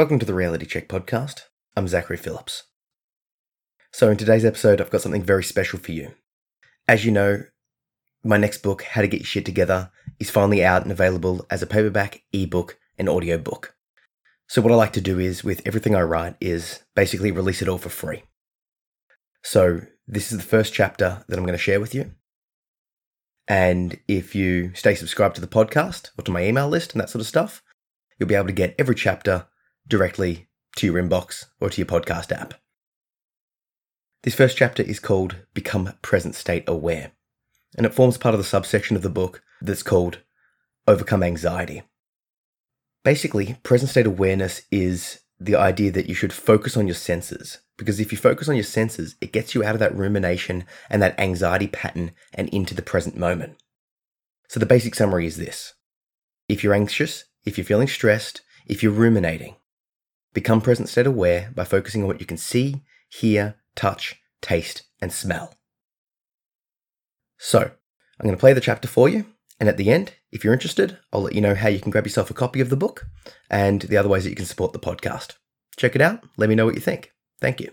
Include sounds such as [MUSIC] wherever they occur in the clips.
Welcome to the Reality Check podcast. I'm Zachary Phillips. So, in today's episode, I've got something very special for you. As you know, my next book, How to Get Your Shit Together, is finally out and available as a paperback, ebook, and audiobook. So, what I like to do is, with everything I write, is basically release it all for free. So, this is the first chapter that I'm going to share with you. And if you stay subscribed to the podcast or to my email list and that sort of stuff, you'll be able to get every chapter directly to your inbox or to your podcast app. This first chapter is called Become Present State Aware, and it forms part of the subsection of the book that's called Overcome Anxiety. Basically, present state awareness is the idea that you should focus on your senses, because if you focus on your senses, it gets you out of that rumination and that anxiety pattern and into the present moment. So, the basic summary is this if you're anxious, if you're feeling stressed, if you're ruminating, Become present state aware by focusing on what you can see, hear, touch, taste, and smell. So, I'm going to play the chapter for you, and at the end, if you're interested, I'll let you know how you can grab yourself a copy of the book and the other ways that you can support the podcast. Check it out, let me know what you think. Thank you.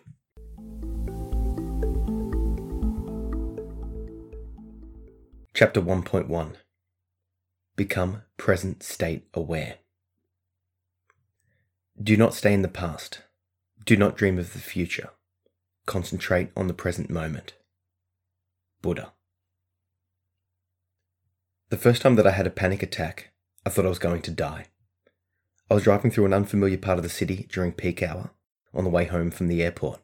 Chapter 1.1 Become present state aware. Do not stay in the past. Do not dream of the future. Concentrate on the present moment. Buddha. The first time that I had a panic attack, I thought I was going to die. I was driving through an unfamiliar part of the city during peak hour on the way home from the airport.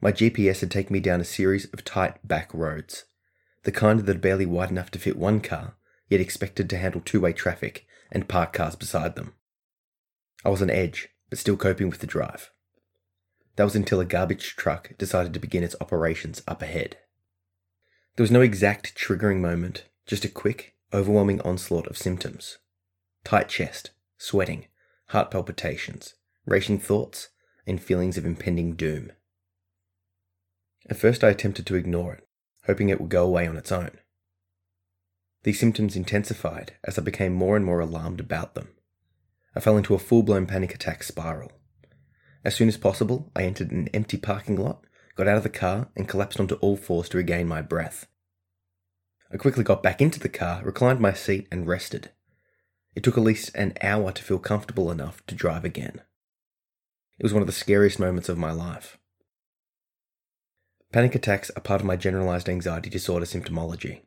My GPS had taken me down a series of tight back roads, the kind that are barely wide enough to fit one car, yet expected to handle two way traffic and parked cars beside them. I was on edge, but still coping with the drive. That was until a garbage truck decided to begin its operations up ahead. There was no exact triggering moment, just a quick, overwhelming onslaught of symptoms tight chest, sweating, heart palpitations, racing thoughts, and feelings of impending doom. At first, I attempted to ignore it, hoping it would go away on its own. These symptoms intensified as I became more and more alarmed about them. I fell into a full blown panic attack spiral. As soon as possible, I entered an empty parking lot, got out of the car, and collapsed onto all fours to regain my breath. I quickly got back into the car, reclined my seat, and rested. It took at least an hour to feel comfortable enough to drive again. It was one of the scariest moments of my life. Panic attacks are part of my generalized anxiety disorder symptomology.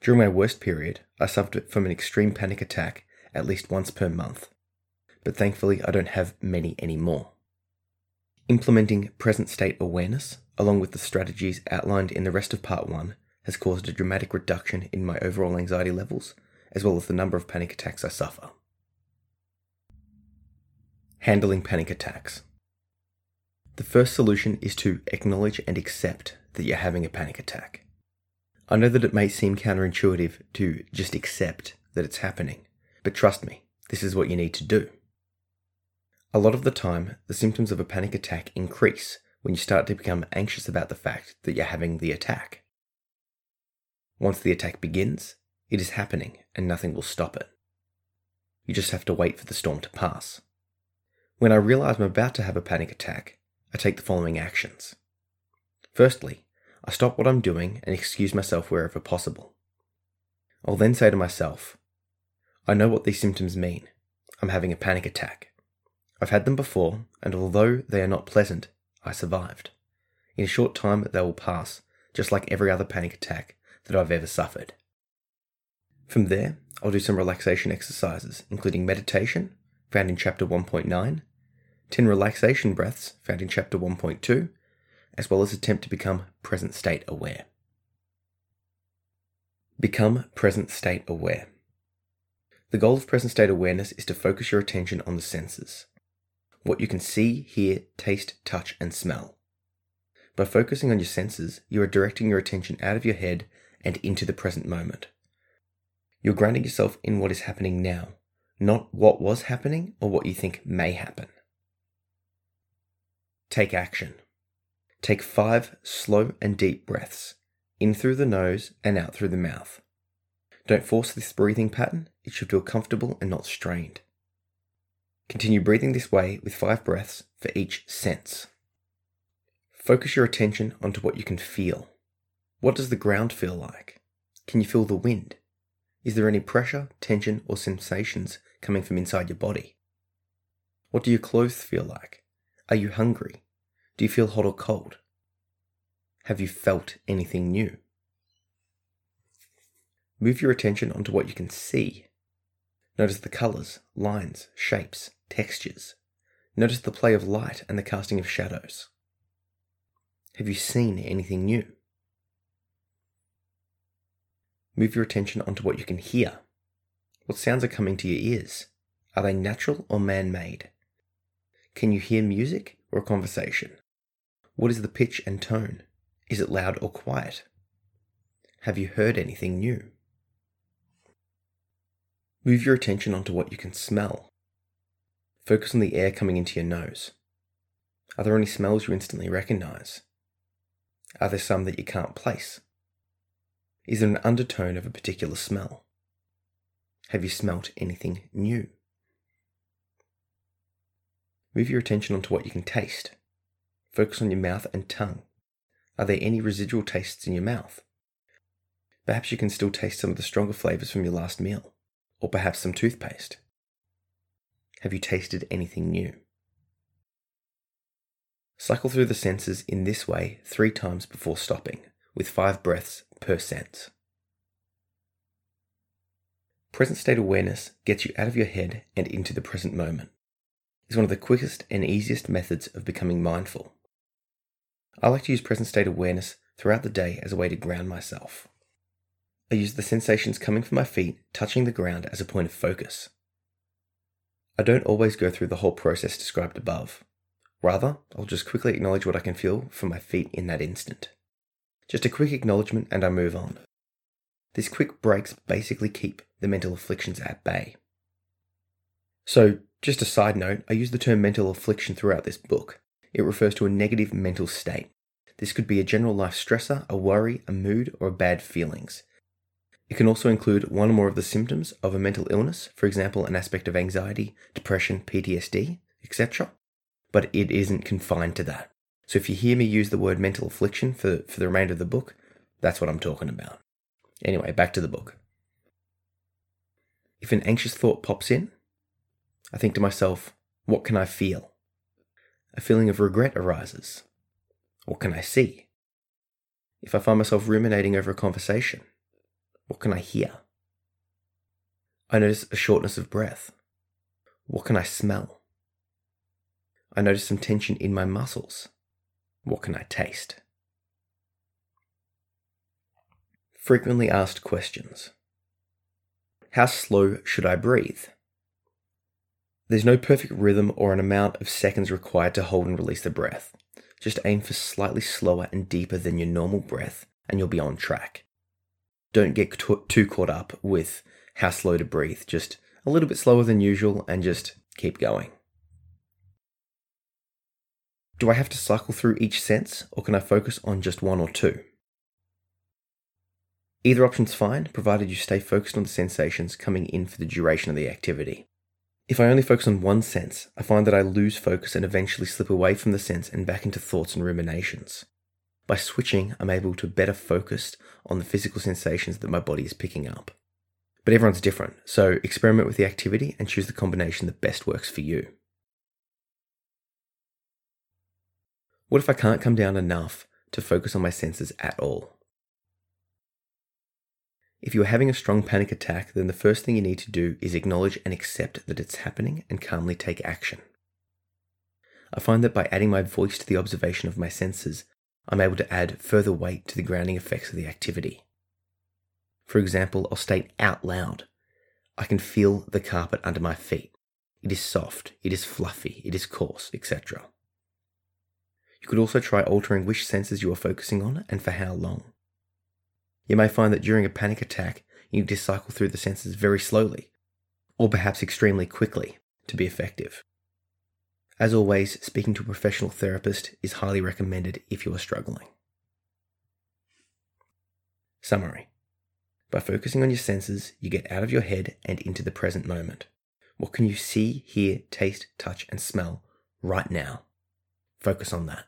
During my worst period, I suffered from an extreme panic attack at least once per month. But thankfully, I don't have many anymore. Implementing present state awareness, along with the strategies outlined in the rest of Part 1, has caused a dramatic reduction in my overall anxiety levels, as well as the number of panic attacks I suffer. Handling panic attacks. The first solution is to acknowledge and accept that you're having a panic attack. I know that it may seem counterintuitive to just accept that it's happening, but trust me, this is what you need to do. A lot of the time, the symptoms of a panic attack increase when you start to become anxious about the fact that you're having the attack. Once the attack begins, it is happening and nothing will stop it. You just have to wait for the storm to pass. When I realize I'm about to have a panic attack, I take the following actions. Firstly, I stop what I'm doing and excuse myself wherever possible. I'll then say to myself, I know what these symptoms mean. I'm having a panic attack. I've had them before, and although they are not pleasant, I survived. In a short time, they will pass, just like every other panic attack that I've ever suffered. From there, I'll do some relaxation exercises, including meditation, found in chapter 1.9, 10 relaxation breaths, found in chapter 1.2, as well as attempt to become present state aware. Become present state aware. The goal of present state awareness is to focus your attention on the senses what you can see, hear, taste, touch, and smell. By focusing on your senses, you are directing your attention out of your head and into the present moment. You're grounding yourself in what is happening now, not what was happening or what you think may happen. Take action. Take five slow and deep breaths, in through the nose and out through the mouth. Don't force this breathing pattern, it should feel comfortable and not strained. Continue breathing this way with five breaths for each sense. Focus your attention onto what you can feel. What does the ground feel like? Can you feel the wind? Is there any pressure, tension, or sensations coming from inside your body? What do your clothes feel like? Are you hungry? Do you feel hot or cold? Have you felt anything new? Move your attention onto what you can see. Notice the colours, lines, shapes, textures. Notice the play of light and the casting of shadows. Have you seen anything new? Move your attention onto what you can hear. What sounds are coming to your ears? Are they natural or man made? Can you hear music or a conversation? What is the pitch and tone? Is it loud or quiet? Have you heard anything new? Move your attention onto what you can smell. Focus on the air coming into your nose. Are there any smells you instantly recognize? Are there some that you can't place? Is there an undertone of a particular smell? Have you smelt anything new? Move your attention onto what you can taste. Focus on your mouth and tongue. Are there any residual tastes in your mouth? Perhaps you can still taste some of the stronger flavors from your last meal, or perhaps some toothpaste. Have you tasted anything new? Cycle through the senses in this way three times before stopping, with five breaths per sense. Present state awareness gets you out of your head and into the present moment. It's one of the quickest and easiest methods of becoming mindful. I like to use present state awareness throughout the day as a way to ground myself. I use the sensations coming from my feet touching the ground as a point of focus. I don't always go through the whole process described above. Rather, I'll just quickly acknowledge what I can feel from my feet in that instant. Just a quick acknowledgement and I move on. These quick breaks basically keep the mental afflictions at bay. So, just a side note, I use the term mental affliction throughout this book. It refers to a negative mental state. This could be a general life stressor, a worry, a mood, or bad feelings. It can also include one or more of the symptoms of a mental illness, for example, an aspect of anxiety, depression, PTSD, etc but it isn't confined to that. So if you hear me use the word mental affliction for, for the remainder of the book, that's what I'm talking about. Anyway, back to the book. If an anxious thought pops in, I think to myself, what can I feel? A feeling of regret arises. What can I see? If I find myself ruminating over a conversation, what can I hear? I notice a shortness of breath. What can I smell? I notice some tension in my muscles. What can I taste? Frequently asked questions. How slow should I breathe? There's no perfect rhythm or an amount of seconds required to hold and release the breath. Just aim for slightly slower and deeper than your normal breath, and you'll be on track. Don't get too caught up with how slow to breathe, just a little bit slower than usual, and just keep going. Do I have to cycle through each sense, or can I focus on just one or two? Either option's fine, provided you stay focused on the sensations coming in for the duration of the activity. If I only focus on one sense, I find that I lose focus and eventually slip away from the sense and back into thoughts and ruminations. By switching, I'm able to better focus on the physical sensations that my body is picking up. But everyone's different, so experiment with the activity and choose the combination that best works for you. What if I can't come down enough to focus on my senses at all? If you're having a strong panic attack, then the first thing you need to do is acknowledge and accept that it's happening and calmly take action. I find that by adding my voice to the observation of my senses, I'm able to add further weight to the grounding effects of the activity. For example, I'll state out loud I can feel the carpet under my feet. It is soft, it is fluffy, it is coarse, etc. You could also try altering which senses you are focusing on and for how long. You may find that during a panic attack, you need to cycle through the senses very slowly, or perhaps extremely quickly, to be effective. As always, speaking to a professional therapist is highly recommended if you are struggling. Summary By focusing on your senses, you get out of your head and into the present moment. What can you see, hear, taste, touch, and smell right now? Focus on that.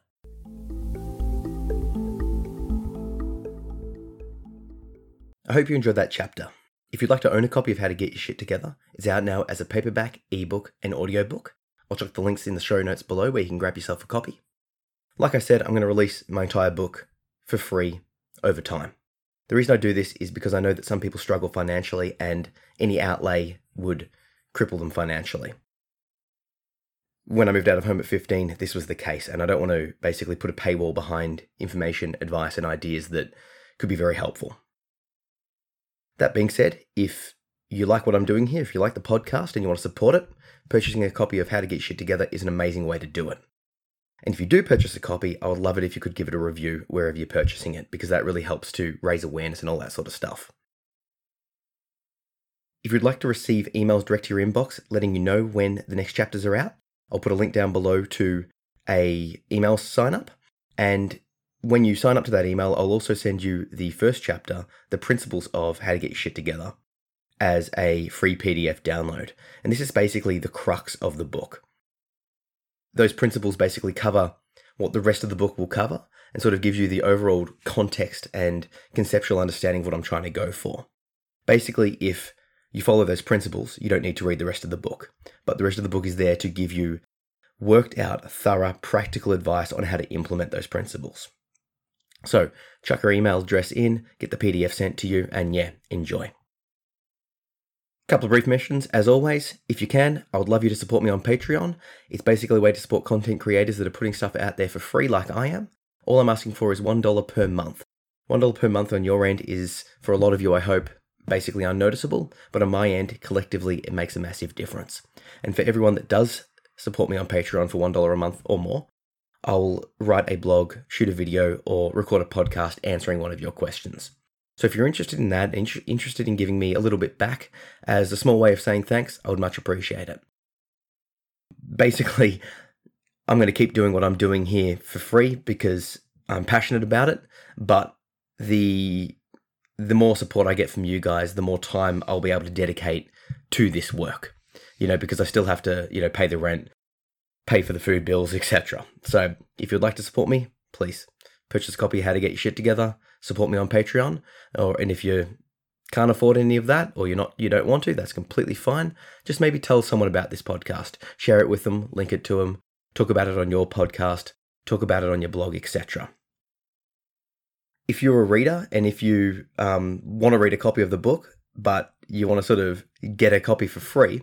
I hope you enjoyed that chapter. If you'd like to own a copy of How to Get Your Shit Together, it's out now as a paperback, ebook, and audiobook. I'll chuck the links in the show notes below where you can grab yourself a copy. Like I said, I'm going to release my entire book for free over time. The reason I do this is because I know that some people struggle financially and any outlay would cripple them financially. When I moved out of home at 15, this was the case, and I don't want to basically put a paywall behind information, advice, and ideas that could be very helpful. That being said, if you like what I'm doing here, if you like the podcast and you want to support it, purchasing a copy of How to Get Shit Together is an amazing way to do it. And if you do purchase a copy, I would love it if you could give it a review wherever you're purchasing it, because that really helps to raise awareness and all that sort of stuff. If you'd like to receive emails direct to your inbox letting you know when the next chapters are out, I'll put a link down below to a email sign up. And when you sign up to that email, I'll also send you the first chapter, The Principles of How to Get Your Shit Together, as a free PDF download. And this is basically the crux of the book. Those principles basically cover what the rest of the book will cover and sort of gives you the overall context and conceptual understanding of what I'm trying to go for. Basically, if you follow those principles, you don't need to read the rest of the book. But the rest of the book is there to give you worked out, thorough, practical advice on how to implement those principles. So, chuck your email address in, get the PDF sent to you, and yeah, enjoy. Couple of brief mentions, as always, if you can, I would love you to support me on Patreon. It's basically a way to support content creators that are putting stuff out there for free, like I am. All I'm asking for is $1 per month. $1 per month on your end is, for a lot of you, I hope, basically unnoticeable, but on my end, collectively, it makes a massive difference. And for everyone that does support me on Patreon for $1 a month or more, I'll write a blog, shoot a video, or record a podcast answering one of your questions. So if you're interested in that, interested in giving me a little bit back as a small way of saying thanks, I would much appreciate it. Basically, I'm going to keep doing what I'm doing here for free because I'm passionate about it, but the the more support I get from you guys, the more time I'll be able to dedicate to this work. You know, because I still have to, you know, pay the rent, pay for the food bills, etc. So if you'd like to support me, please purchase a copy How to Get Your Shit Together, support me on Patreon, or and if you can't afford any of that or you're not you don't want to, that's completely fine. Just maybe tell someone about this podcast, share it with them, link it to them, talk about it on your podcast, talk about it on your blog, etc. If you're a reader and if you um, want to read a copy of the book, but you want to sort of get a copy for free,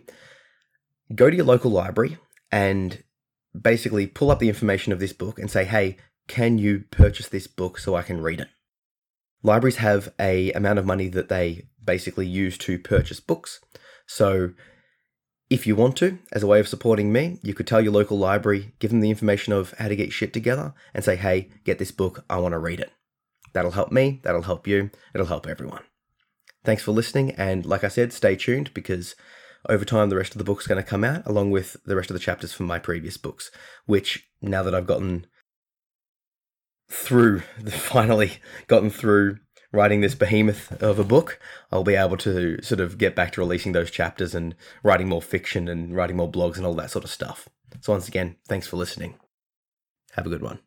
go to your local library and basically pull up the information of this book and say, hey, can you purchase this book so I can read it? Libraries have a amount of money that they basically use to purchase books. So if you want to, as a way of supporting me, you could tell your local library, give them the information of how to get shit together, and say, hey, get this book, I want to read it. That'll help me, that'll help you, it'll help everyone. Thanks for listening, and like I said, stay tuned because over time, the rest of the book's going to come out along with the rest of the chapters from my previous books, which now that I've gotten through, [LAUGHS] finally gotten through writing this behemoth of a book, I'll be able to sort of get back to releasing those chapters and writing more fiction and writing more blogs and all that sort of stuff. So, once again, thanks for listening. Have a good one.